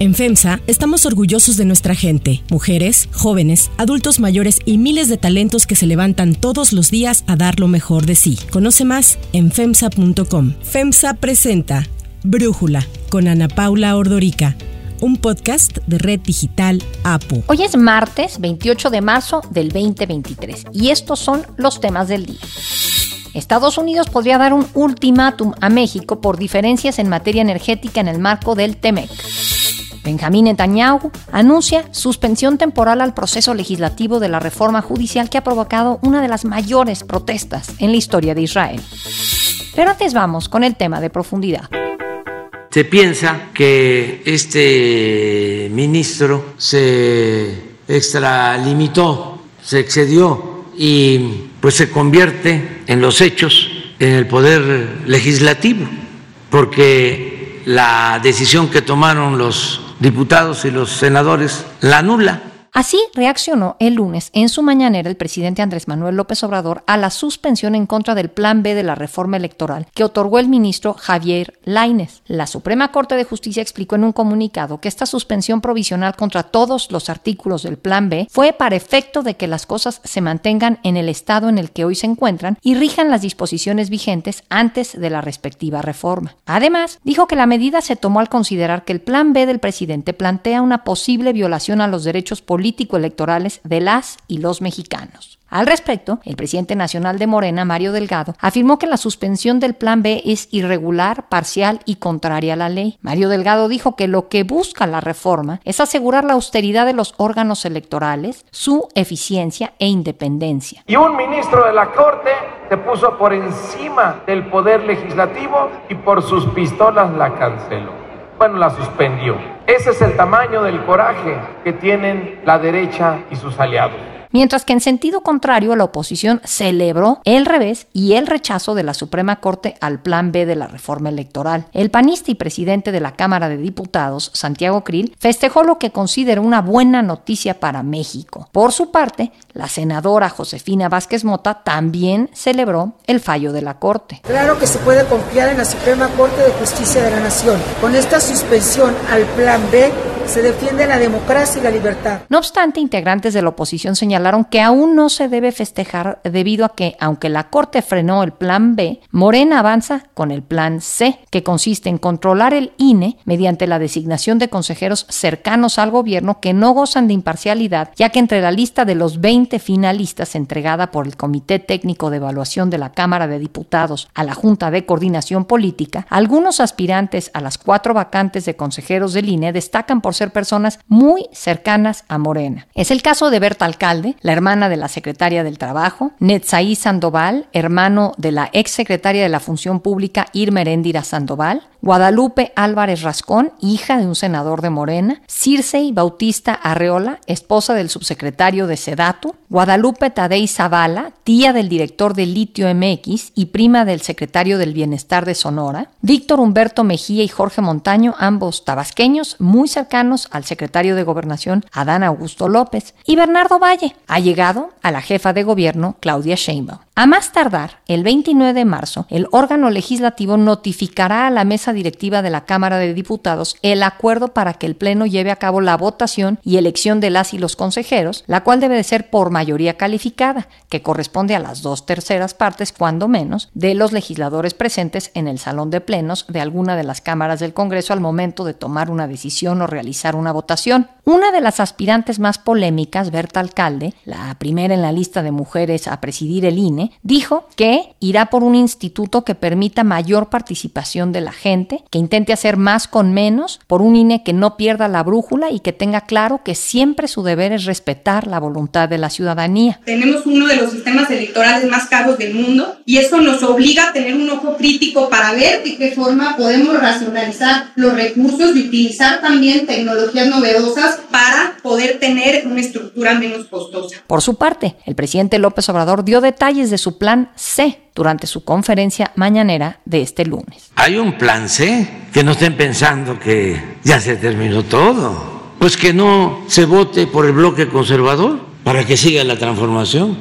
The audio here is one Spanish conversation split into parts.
En FEMSA estamos orgullosos de nuestra gente, mujeres, jóvenes, adultos mayores y miles de talentos que se levantan todos los días a dar lo mejor de sí. Conoce más en FEMSA.com. FEMSA presenta Brújula con Ana Paula Ordorica un podcast de Red Digital APU. Hoy es martes 28 de marzo del 2023 y estos son los temas del día. Estados Unidos podría dar un ultimátum a México por diferencias en materia energética en el marco del TEMEC. Benjamín Netanyahu anuncia suspensión temporal al proceso legislativo de la reforma judicial que ha provocado una de las mayores protestas en la historia de Israel. Pero antes vamos con el tema de profundidad. Se piensa que este ministro se extralimitó, se excedió y pues se convierte en los hechos en el poder legislativo, porque la decisión que tomaron los diputados y los senadores la anula. Así reaccionó el lunes en su mañanera el presidente Andrés Manuel López Obrador a la suspensión en contra del Plan B de la reforma electoral que otorgó el ministro Javier Lainez. La Suprema Corte de Justicia explicó en un comunicado que esta suspensión provisional contra todos los artículos del Plan B fue para efecto de que las cosas se mantengan en el estado en el que hoy se encuentran y rijan las disposiciones vigentes antes de la respectiva reforma. Además, dijo que la medida se tomó al considerar que el Plan B del presidente plantea una posible violación a los derechos políticos político-electorales de las y los mexicanos. Al respecto, el presidente nacional de Morena, Mario Delgado, afirmó que la suspensión del Plan B es irregular, parcial y contraria a la ley. Mario Delgado dijo que lo que busca la reforma es asegurar la austeridad de los órganos electorales, su eficiencia e independencia. Y un ministro de la Corte se puso por encima del poder legislativo y por sus pistolas la canceló. Bueno, la suspendió. Ese es el tamaño del coraje que tienen la derecha y sus aliados mientras que en sentido contrario la oposición celebró el revés y el rechazo de la Suprema Corte al Plan B de la reforma electoral. El panista y presidente de la Cámara de Diputados, Santiago Krill, festejó lo que consideró una buena noticia para México. Por su parte, la senadora Josefina Vázquez Mota también celebró el fallo de la Corte. Claro que se puede confiar en la Suprema Corte de Justicia de la Nación. Con esta suspensión al Plan B, se defiende la democracia y la libertad. No obstante, integrantes de la oposición señalaron que aún no se debe festejar debido a que, aunque la Corte frenó el plan B, Morena avanza con el plan C, que consiste en controlar el INE mediante la designación de consejeros cercanos al gobierno que no gozan de imparcialidad, ya que entre la lista de los 20 finalistas entregada por el Comité Técnico de Evaluación de la Cámara de Diputados a la Junta de Coordinación Política, algunos aspirantes a las cuatro vacantes de consejeros del INE destacan por ser personas muy cercanas a Morena. Es el caso de Berta Alcalde, la hermana de la secretaria del Trabajo, Netzaí Sandoval, hermano de la ex secretaria de la Función Pública Irma Heréndira Sandoval, Guadalupe Álvarez Rascón, hija de un senador de Morena, Circei Bautista Arreola, esposa del subsecretario de Sedatu, Guadalupe Tadei Zavala, tía del director de Litio MX y prima del secretario del Bienestar de Sonora, Víctor Humberto Mejía y Jorge Montaño, ambos tabasqueños, muy cercanos al secretario de Gobernación Adán Augusto López, y Bernardo Valle, ha llegado a la jefa de gobierno Claudia Sheinbaum. A más tardar, el 29 de marzo, el órgano legislativo notificará a la mesa directiva de la Cámara de Diputados el acuerdo para que el Pleno lleve a cabo la votación y elección de las y los consejeros, la cual debe de ser por mayoría calificada, que corresponde a las dos terceras partes, cuando menos, de los legisladores presentes en el salón de plenos de alguna de las cámaras del Congreso al momento de tomar una decisión o realizar una votación. Una de las aspirantes más polémicas, Berta Alcalde, la primera en la lista de mujeres a presidir el INE, dijo que irá por un instituto que permita mayor participación de la gente, que intente hacer más con menos, por un INE que no pierda la brújula y que tenga claro que siempre su deber es respetar la voluntad de la ciudadanía. Tenemos uno de los sistemas electorales más caros del mundo y eso nos obliga a tener un ojo crítico para ver de qué forma podemos racionalizar los recursos y utilizar también tecnologías novedosas para poder tener una estructura menos costosa. Por su parte, el presidente López Obrador dio detalles de su plan C durante su conferencia mañanera de este lunes. Hay un plan C, que no estén pensando que ya se terminó todo. Pues que no se vote por el bloque conservador para que siga la transformación.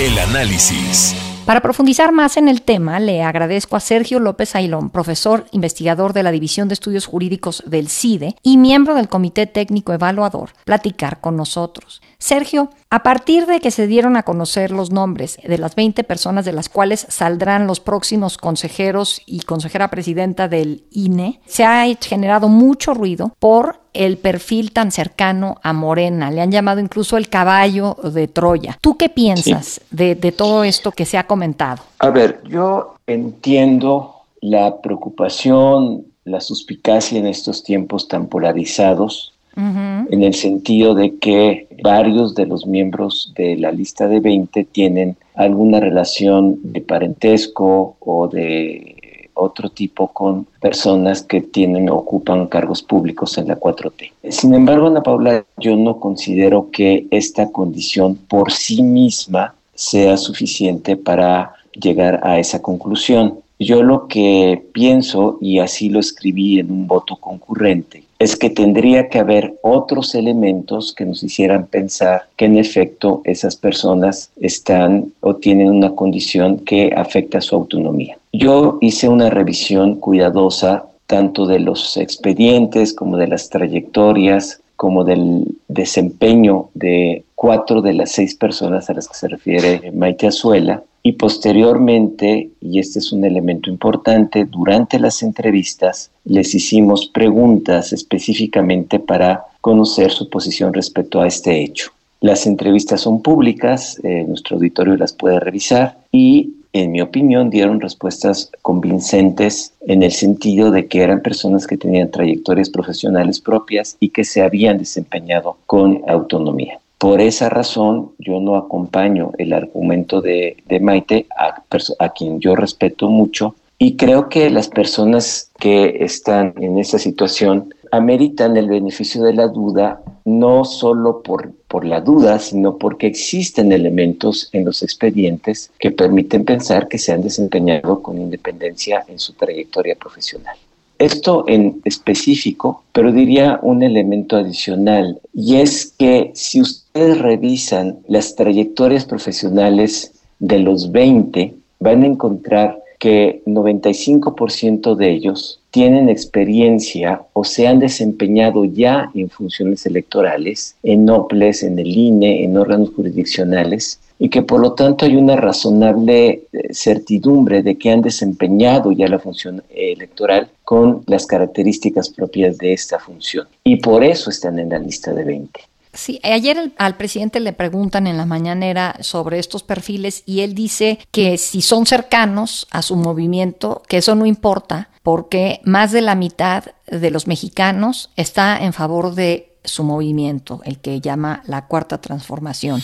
El análisis. Para profundizar más en el tema, le agradezco a Sergio López Ailón, profesor investigador de la División de Estudios Jurídicos del CIDE y miembro del Comité Técnico Evaluador, platicar con nosotros. Sergio, a partir de que se dieron a conocer los nombres de las 20 personas de las cuales saldrán los próximos consejeros y consejera presidenta del INE, se ha generado mucho ruido por el perfil tan cercano a Morena. Le han llamado incluso el caballo de Troya. ¿Tú qué piensas de, de todo esto que se ha comentado? A ver, yo entiendo la preocupación, la suspicacia en estos tiempos tan polarizados en el sentido de que varios de los miembros de la lista de 20 tienen alguna relación de parentesco o de otro tipo con personas que tienen ocupan cargos públicos en la 4T. Sin embargo, Ana Paula, yo no considero que esta condición por sí misma sea suficiente para llegar a esa conclusión. Yo lo que pienso, y así lo escribí en un voto concurrente, es que tendría que haber otros elementos que nos hicieran pensar que en efecto esas personas están o tienen una condición que afecta su autonomía. Yo hice una revisión cuidadosa tanto de los expedientes como de las trayectorias, como del desempeño de cuatro de las seis personas a las que se refiere Maite Azuela, y posteriormente, y este es un elemento importante, durante las entrevistas les hicimos preguntas específicamente para conocer su posición respecto a este hecho. Las entrevistas son públicas, eh, nuestro auditorio las puede revisar y en mi opinión dieron respuestas convincentes en el sentido de que eran personas que tenían trayectorias profesionales propias y que se habían desempeñado con autonomía. Por esa razón, yo no acompaño el argumento de, Maite, a, quien yo respeto mucho, y creo que las personas que están en esa situación ameritan el beneficio de la duda, no solo por, por la duda, sino porque existen elementos en los expedientes que permiten pensar que se han desempeñado con independencia en su trayectoria profesional. Esto en específico, pero diría un elemento adicional, y es que si ustedes revisan las trayectorias profesionales de los 20, van a encontrar que 95% de ellos tienen experiencia o se han desempeñado ya en funciones electorales, en OPLES, en el INE, en órganos jurisdiccionales, y que por lo tanto hay una razonable eh, certidumbre de que han desempeñado ya la función electoral con las características propias de esta función. Y por eso están en la lista de 20. Sí, ayer al presidente le preguntan en la mañanera sobre estos perfiles y él dice que si son cercanos a su movimiento, que eso no importa, porque más de la mitad de los mexicanos está en favor de su movimiento, el que llama la cuarta transformación.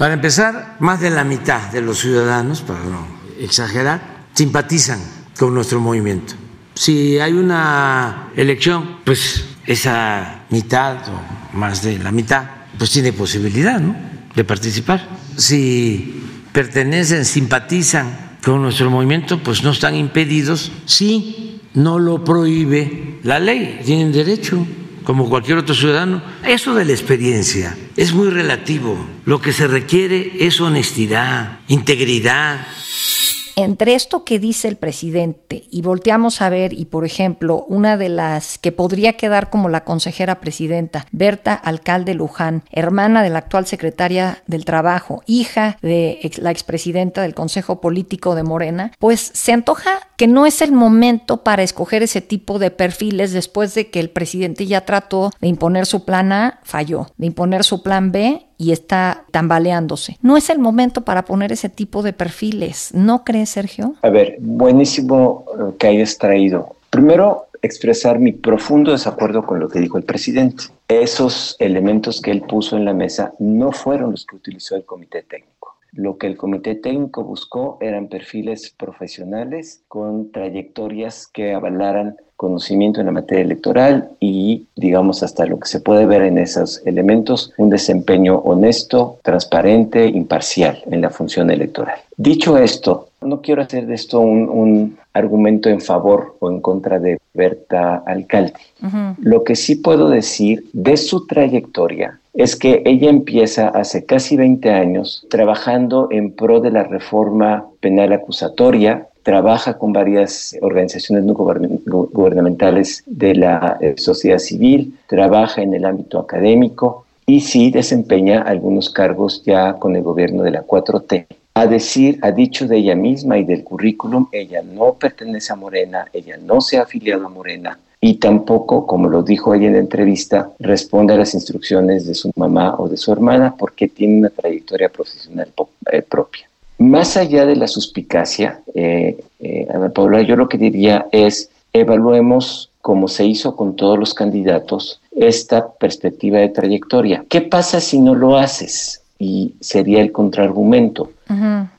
Para empezar, más de la mitad de los ciudadanos, para no exagerar, simpatizan con nuestro movimiento. Si hay una elección, pues esa mitad o más de la mitad, pues tiene posibilidad de participar. Si pertenecen, simpatizan con nuestro movimiento, pues no están impedidos si no lo prohíbe la ley, tienen derecho como cualquier otro ciudadano. Eso de la experiencia es muy relativo. Lo que se requiere es honestidad, integridad entre esto que dice el presidente y volteamos a ver, y por ejemplo, una de las que podría quedar como la consejera presidenta, Berta Alcalde Luján, hermana de la actual secretaria del Trabajo, hija de la expresidenta del Consejo Político de Morena, pues se antoja que no es el momento para escoger ese tipo de perfiles después de que el presidente ya trató de imponer su plan A, falló, de imponer su plan B y está tambaleándose. No es el momento para poner ese tipo de perfiles, ¿no crees, Sergio? A ver, buenísimo eh, que hayas traído. Primero, expresar mi profundo desacuerdo con lo que dijo el presidente. Esos elementos que él puso en la mesa no fueron los que utilizó el comité técnico. Lo que el comité técnico buscó eran perfiles profesionales con trayectorias que avalaran conocimiento en la materia electoral y, digamos, hasta lo que se puede ver en esos elementos, un desempeño honesto, transparente, imparcial en la función electoral. Dicho esto, no quiero hacer de esto un, argumento en favor o en contra de Berta Alcalde. Lo que sí puedo decir de su trayectoria es que ella empieza hace casi 20 años trabajando en pro de la reforma penal acusatoria, trabaja con varias organizaciones no gubernamentales de la eh, sociedad civil, trabaja en el ámbito académico y sí desempeña algunos cargos ya con el gobierno de la 4T. A decir, ha dicho de ella misma y del currículum, ella no pertenece a Morena, ella no se ha afiliado a Morena y tampoco, como lo dijo ella en la entrevista, responde a las instrucciones de su mamá o de su hermana porque tiene una trayectoria profesional eh, propia. Más allá de la suspicacia, eh, eh, Ana Paula, yo lo que diría es, evaluemos, como se hizo con todos los candidatos, esta perspectiva de trayectoria. ¿Qué pasa si no lo haces? Y sería el contraargumento.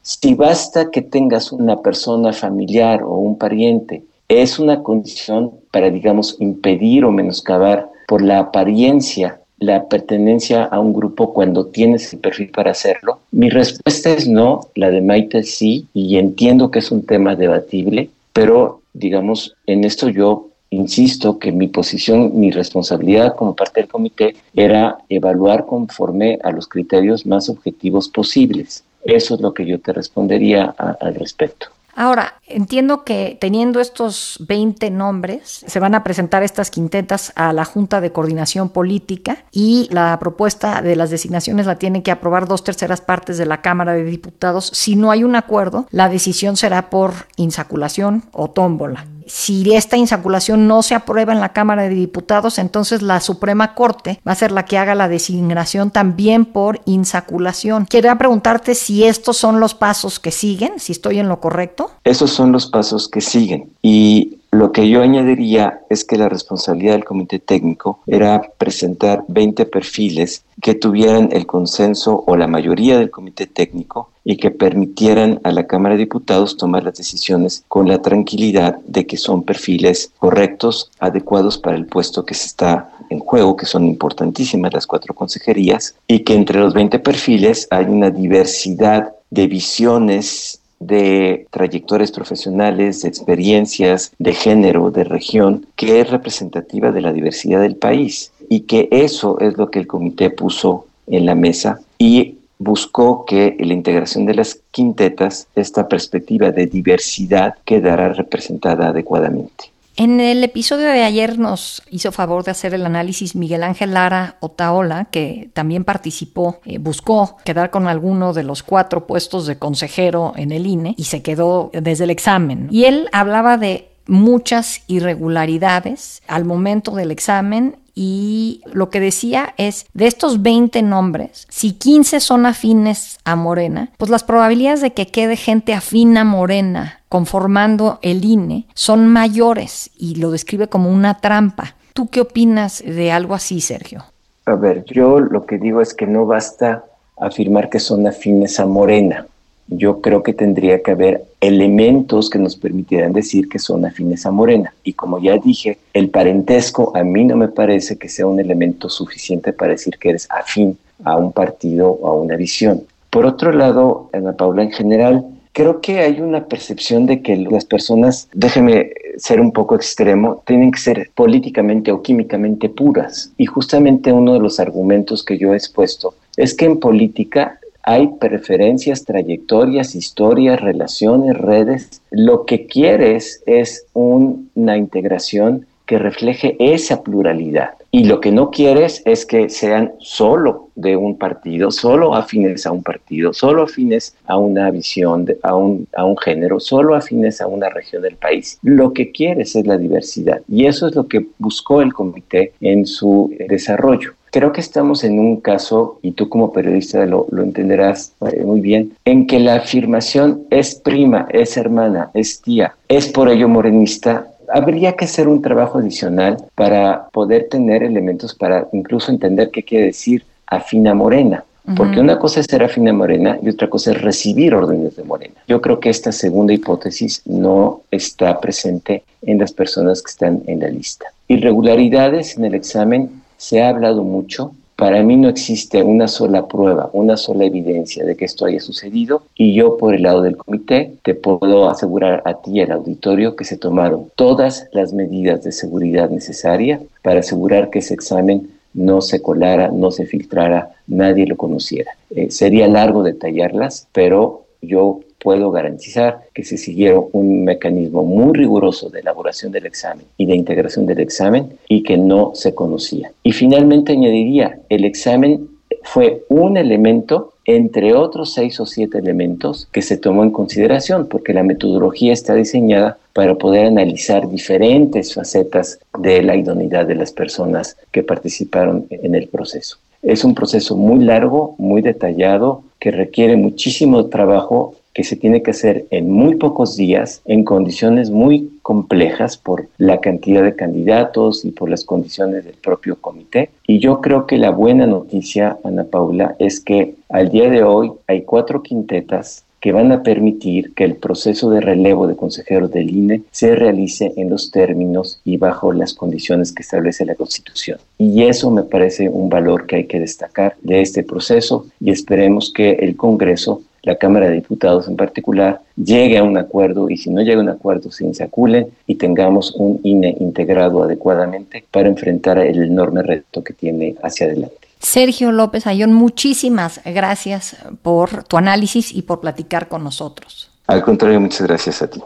Si basta que tengas una persona familiar o un pariente, es una condición para, digamos, impedir o menoscabar por la apariencia la pertenencia a un grupo cuando tienes el perfil para hacerlo? Mi respuesta es no, la de Maite sí, y entiendo que es un tema debatible, pero digamos, en esto yo insisto que mi posición, mi responsabilidad como parte del comité era evaluar conforme a los criterios más objetivos posibles. Eso es lo que yo te respondería al respecto. Ahora, entiendo que teniendo estos 20 nombres, se van a presentar estas quintetas a la Junta de Coordinación Política y la propuesta de las designaciones la tienen que aprobar dos terceras partes de la Cámara de Diputados. Si no hay un acuerdo, la decisión será por insaculación o tómbola si esta insaculación no se aprueba en la Cámara de Diputados, entonces la Suprema Corte va a ser la que haga la designación también por insaculación. Quería preguntarte si estos son los pasos que siguen, si estoy en lo correcto. Esos son los pasos que siguen. Y lo que yo añadiría es que la responsabilidad del comité técnico era presentar 20 perfiles que tuvieran el consenso o la mayoría del comité técnico y que permitieran a la Cámara de Diputados tomar las decisiones con la tranquilidad de que son perfiles correctos, adecuados para el puesto que se está en juego, que son importantísimas las cuatro consejerías, y que entre los 20 perfiles hay una diversidad de visiones de trayectorias profesionales, de experiencias, de género, de región, que es representativa de la diversidad del país y que eso es lo que el comité puso en la mesa y buscó que la integración de las quintetas esta perspectiva de diversidad quedara representada adecuadamente. En el episodio de ayer nos hizo favor de hacer el análisis Miguel Ángel Lara Otaola, que también participó, eh, buscó quedar con alguno de los cuatro puestos de consejero en el INE y se quedó desde el examen. Y él hablaba de muchas irregularidades al momento del examen y lo que decía es, de estos 20 nombres, si 15 son afines a Morena, pues las probabilidades de que quede gente afín a Morena conformando el INE son mayores y lo describe como una trampa. ¿Tú qué opinas de algo así, Sergio? A ver, yo lo que digo es que no basta afirmar que son afines a Morena yo creo que tendría que haber elementos que nos permitieran decir que son afines a Morena. Y como ya dije, el parentesco a mí no me parece que sea un elemento suficiente para decir que eres afín a un partido o a una visión. Por otro lado, Ana Paula, en general, creo que hay una percepción de que las personas, déjeme ser un poco extremo, tienen que ser políticamente o químicamente puras. Y justamente uno de los argumentos que yo he expuesto es que en política hay preferencias, trayectorias, historias, relaciones, redes. Lo que quieres es una integración que refleje esa pluralidad. Y lo que no quieres es que sean solo de un partido, solo afines a un partido, solo afines a una visión, a, un, género, solo afines a una región del país. Lo que quieres es la diversidad. Y eso es lo que buscó el comité en su desarrollo. Creo que estamos en un caso, y tú como periodista lo, entenderás eh, muy bien, en que la afirmación es prima, es hermana, es tía, es por ello morenista. Habría que hacer un trabajo adicional para poder tener elementos para incluso entender qué quiere decir afina morena. Porque una cosa es ser afina morena y otra cosa es recibir órdenes de morena. Yo creo que esta segunda hipótesis no está presente en las personas que están en la lista. Irregularidades en el examen se ha hablado mucho. Para mí no existe una sola prueba, una sola evidencia de que esto haya sucedido y yo por el lado del comité te puedo asegurar a ti y al auditorio que se tomaron todas las medidas de seguridad necesarias para asegurar que ese examen no se colara, no se filtrara, nadie lo conociera. Eh, sería largo detallarlas, pero yo puedo garantizar que se siguieron un mecanismo muy riguroso de elaboración del examen y de integración del examen y que no se conocía. Y finalmente añadiría, el examen fue un elemento entre otros seis o siete elementos que se tomó en consideración, porque la metodología está diseñada para poder analizar diferentes facetas de la idoneidad de las personas que participaron en el proceso. Es un proceso muy largo, muy detallado, que requiere muchísimo trabajo que se tiene que hacer en muy pocos días, en condiciones muy complejas por la cantidad de candidatos y por las condiciones del propio comité. Y yo creo que la buena noticia, Ana Paula, es que al día de hoy hay cuatro quintetas que van a permitir que el proceso de relevo de consejeros del INE se realice en los términos y bajo las condiciones que establece la Constitución. Y eso me parece un valor que hay que destacar de este proceso y esperemos que el Congreso la Cámara de Diputados en particular, llegue a un acuerdo y si no llega a un acuerdo se insacule y tengamos un INE integrado adecuadamente para enfrentar el enorme reto que tiene hacia adelante. Sergio López Ayón, muchísimas gracias por tu análisis y por platicar con nosotros. Al contrario, muchas gracias a ti.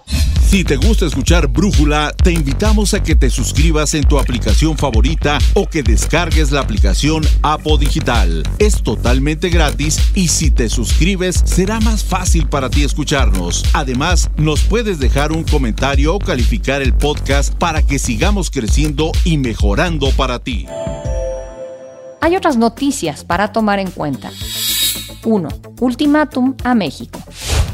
Si te gusta escuchar Brújula, te invitamos a que te suscribas en tu aplicación favorita o que descargues la aplicación Apo Digital. Es totalmente gratis y si te suscribes será más fácil para ti escucharnos. Además, nos puedes dejar un comentario o calificar el podcast para que sigamos creciendo y mejorando para ti. Hay otras noticias para tomar en cuenta. 1. Ultimátum a México.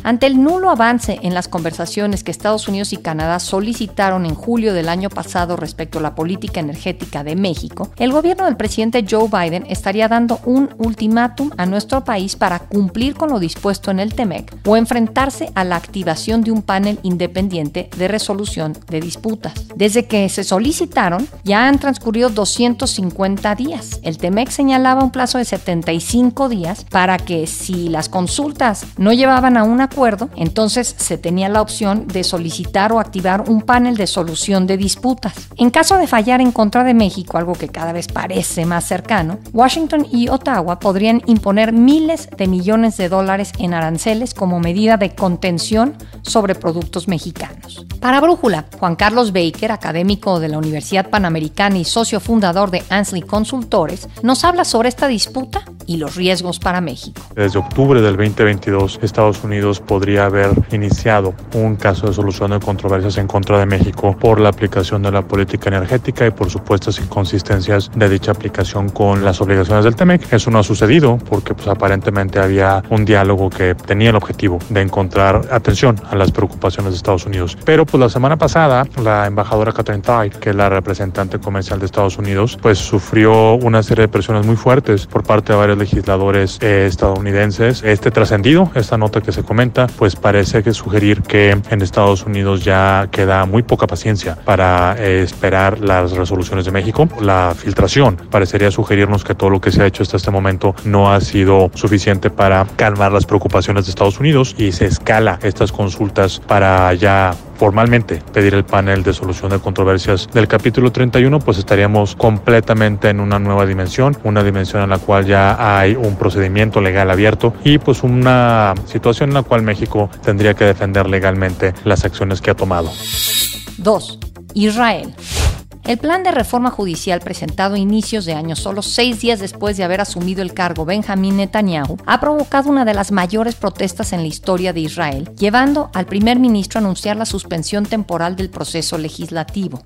Ante el nulo avance en las conversaciones que Estados Unidos y Canadá solicitaron en julio del año pasado respecto a la política energética de México, el gobierno del presidente Joe Biden estaría dando un ultimátum a nuestro país para cumplir con lo dispuesto en el TEMEC o enfrentarse a la activación de un panel independiente de resolución de disputas. Desde que se solicitaron, ya han transcurrido 250 días. El TEMEC señalaba un plazo de 75 días para que si las consultas no llevaban a una acuerdo, entonces se tenía la opción de solicitar o activar un panel de solución de disputas. En caso de fallar en contra de México, algo que cada vez parece más cercano, Washington y Ottawa podrían imponer miles de millones de dólares en aranceles como medida de contención sobre productos mexicanos. Para Brújula, Juan Carlos Baker, académico de la Universidad Panamericana y socio fundador de Ansley Consultores, nos habla sobre esta disputa y los riesgos para México. Desde octubre del 2022, Estados Unidos podría haber iniciado un caso de solución de controversias en contra de México por la aplicación de la política energética y por supuestas inconsistencias de dicha aplicación con las obligaciones del TEMEC. Eso no ha sucedido porque pues, aparentemente había un diálogo que tenía el objetivo de encontrar atención a las preocupaciones de Estados Unidos. Pero pues la semana pasada la embajadora Catherine Tai, que es la representante comercial de Estados Unidos, pues sufrió una serie de presiones muy fuertes por parte de varios legisladores eh, estadounidenses. Este trascendido, esta nota que se comenta, pues parece que sugerir que en Estados Unidos ya queda muy poca paciencia para eh, esperar las resoluciones de México. La filtración parecería sugerirnos que todo lo que se ha hecho hasta este momento no ha sido suficiente para calmar las preocupaciones de Estados Unidos y se escala estas consultas para ya formalmente pedir el panel de solución de controversias del capítulo 31, pues estaríamos completamente en una nueva dimensión, una dimensión en la cual ya hay un procedimiento legal abierto y pues una situación en la cual México tendría que defender legalmente las acciones que ha tomado. 2. Israel. El plan de reforma judicial presentado a inicios de año, solo seis días después de haber asumido el cargo Benjamín Netanyahu, ha provocado una de las mayores protestas en la historia de Israel, llevando al primer ministro a anunciar la suspensión temporal del proceso legislativo.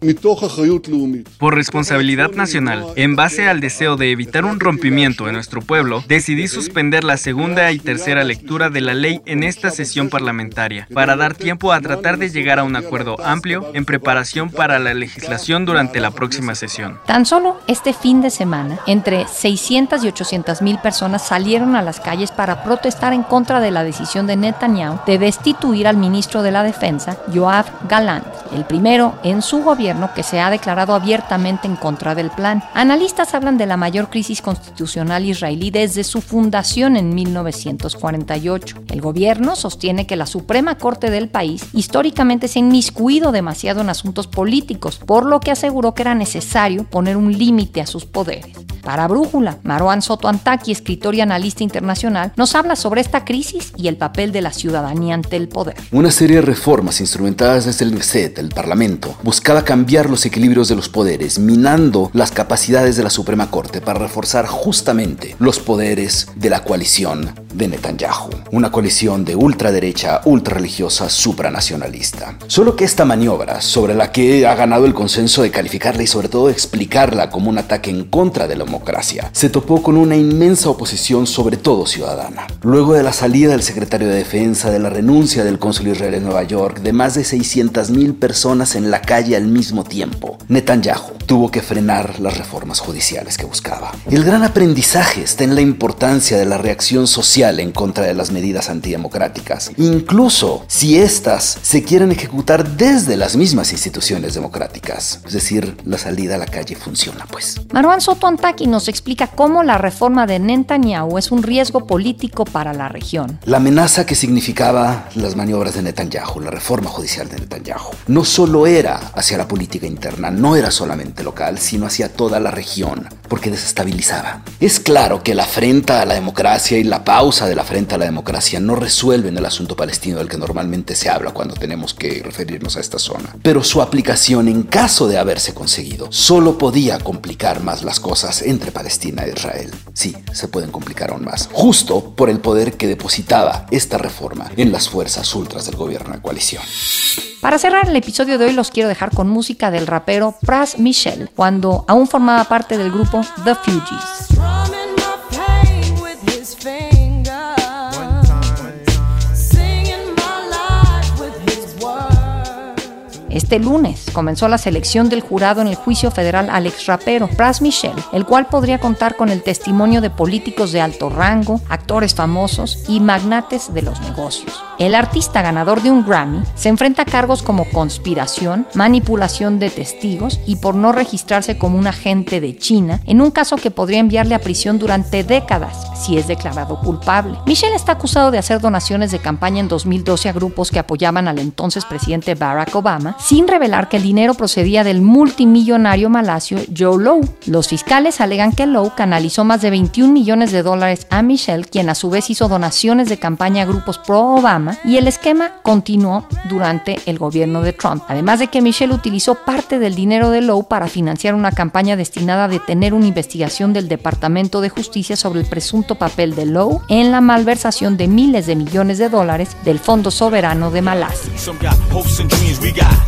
Por responsabilidad nacional, en base al deseo de evitar un rompimiento en nuestro pueblo, decidí suspender la segunda y tercera lectura de la ley en esta sesión parlamentaria, para dar tiempo a tratar de llegar a un acuerdo amplio en preparación para la legislación durante la próxima sesión. Tan solo este fin de semana, entre 600 y 800 mil personas salieron a las calles para protestar en contra de la decisión de Netanyahu de destituir al ministro de la Defensa, Yoav Galant, el primero en su gobierno que se ha declarado abiertamente en contra del plan. Analistas hablan de la mayor crisis constitucional israelí desde su fundación en 1948. El gobierno sostiene que la Suprema Corte del país históricamente se ha inmiscuido demasiado en asuntos políticos, por lo que asegura que era necesario poner un límite a sus poderes. Para Brújula, Marwan Soto Antaki, escritor y analista internacional, nos habla sobre esta crisis y el papel de la ciudadanía ante el poder. Una serie de reformas instrumentadas desde el Knesset, el Parlamento, buscaba cambiar los equilibrios de los poderes, minando las capacidades de la Suprema Corte para reforzar justamente los poderes de la coalición de Netanyahu, una coalición de ultraderecha, ultrarreligiosa, supranacionalista. Solo que esta maniobra, sobre la que ha ganado el consenso de calificarla y sobre todo explicarla como un ataque en contra de la democracia, se topó con una inmensa oposición, sobre todo ciudadana. Luego de la salida del secretario de Defensa, de la renuncia del cónsul israelí en Nueva York, de más de 600.000 personas en la calle al mismo tiempo, Netanyahu tuvo que frenar las reformas judiciales que buscaba. El gran aprendizaje está en la importancia de la reacción social en contra de las medidas antidemocráticas, incluso si éstas se quieren ejecutar desde las mismas instituciones democráticas. Es decir, la salida a la calle funciona, pues. Marwan Soto Antaki nos explica cómo la reforma de Netanyahu es un riesgo político para la región. La amenaza que significaba las maniobras de Netanyahu, la reforma judicial de Netanyahu, no solo era hacia la política interna, no era solamente local, sino hacia toda la región, porque desestabilizaba. Es claro que la afrenta a la democracia y la pausa de la afrenta a la democracia no resuelven el asunto palestino del que normalmente se habla cuando tenemos que referirnos a esta zona. Pero su aplicación, en caso de haberse conseguido, solo podía complicar más las cosas entre Palestina e Israel. Sí, se pueden complicar aún más, justo por el poder que depositaba esta reforma en las fuerzas ultras del gobierno de coalición. Para cerrar el episodio de hoy los quiero dejar con música del rapero Pras Michel, cuando aún formaba parte del grupo The Fugees. Este lunes comenzó la selección del jurado en el juicio federal al ex rapero Pras Michel, el cual podría contar con el testimonio de políticos de alto rango, actores famosos y magnates de los negocios. El artista ganador de un Grammy se enfrenta a cargos como conspiración, manipulación de testigos y por no registrarse como un agente de China, en un caso que podría enviarle a prisión durante décadas si es declarado culpable. Michel está acusado de hacer donaciones de campaña en 2012 a grupos que apoyaban al entonces presidente Barack Obama sin revelar que el dinero procedía del multimillonario malasio Joe Lowe. Los fiscales alegan que Lowe canalizó más de 21 millones de dólares a Michelle, quien a su vez hizo donaciones de campaña a grupos pro-Obama, y el esquema continuó durante el gobierno de Trump. Además de que Michelle utilizó parte del dinero de Lowe para financiar una campaña destinada a detener una investigación del Departamento de Justicia sobre el presunto papel de Lowe en la malversación de miles de millones de dólares del Fondo Soberano de Malasia.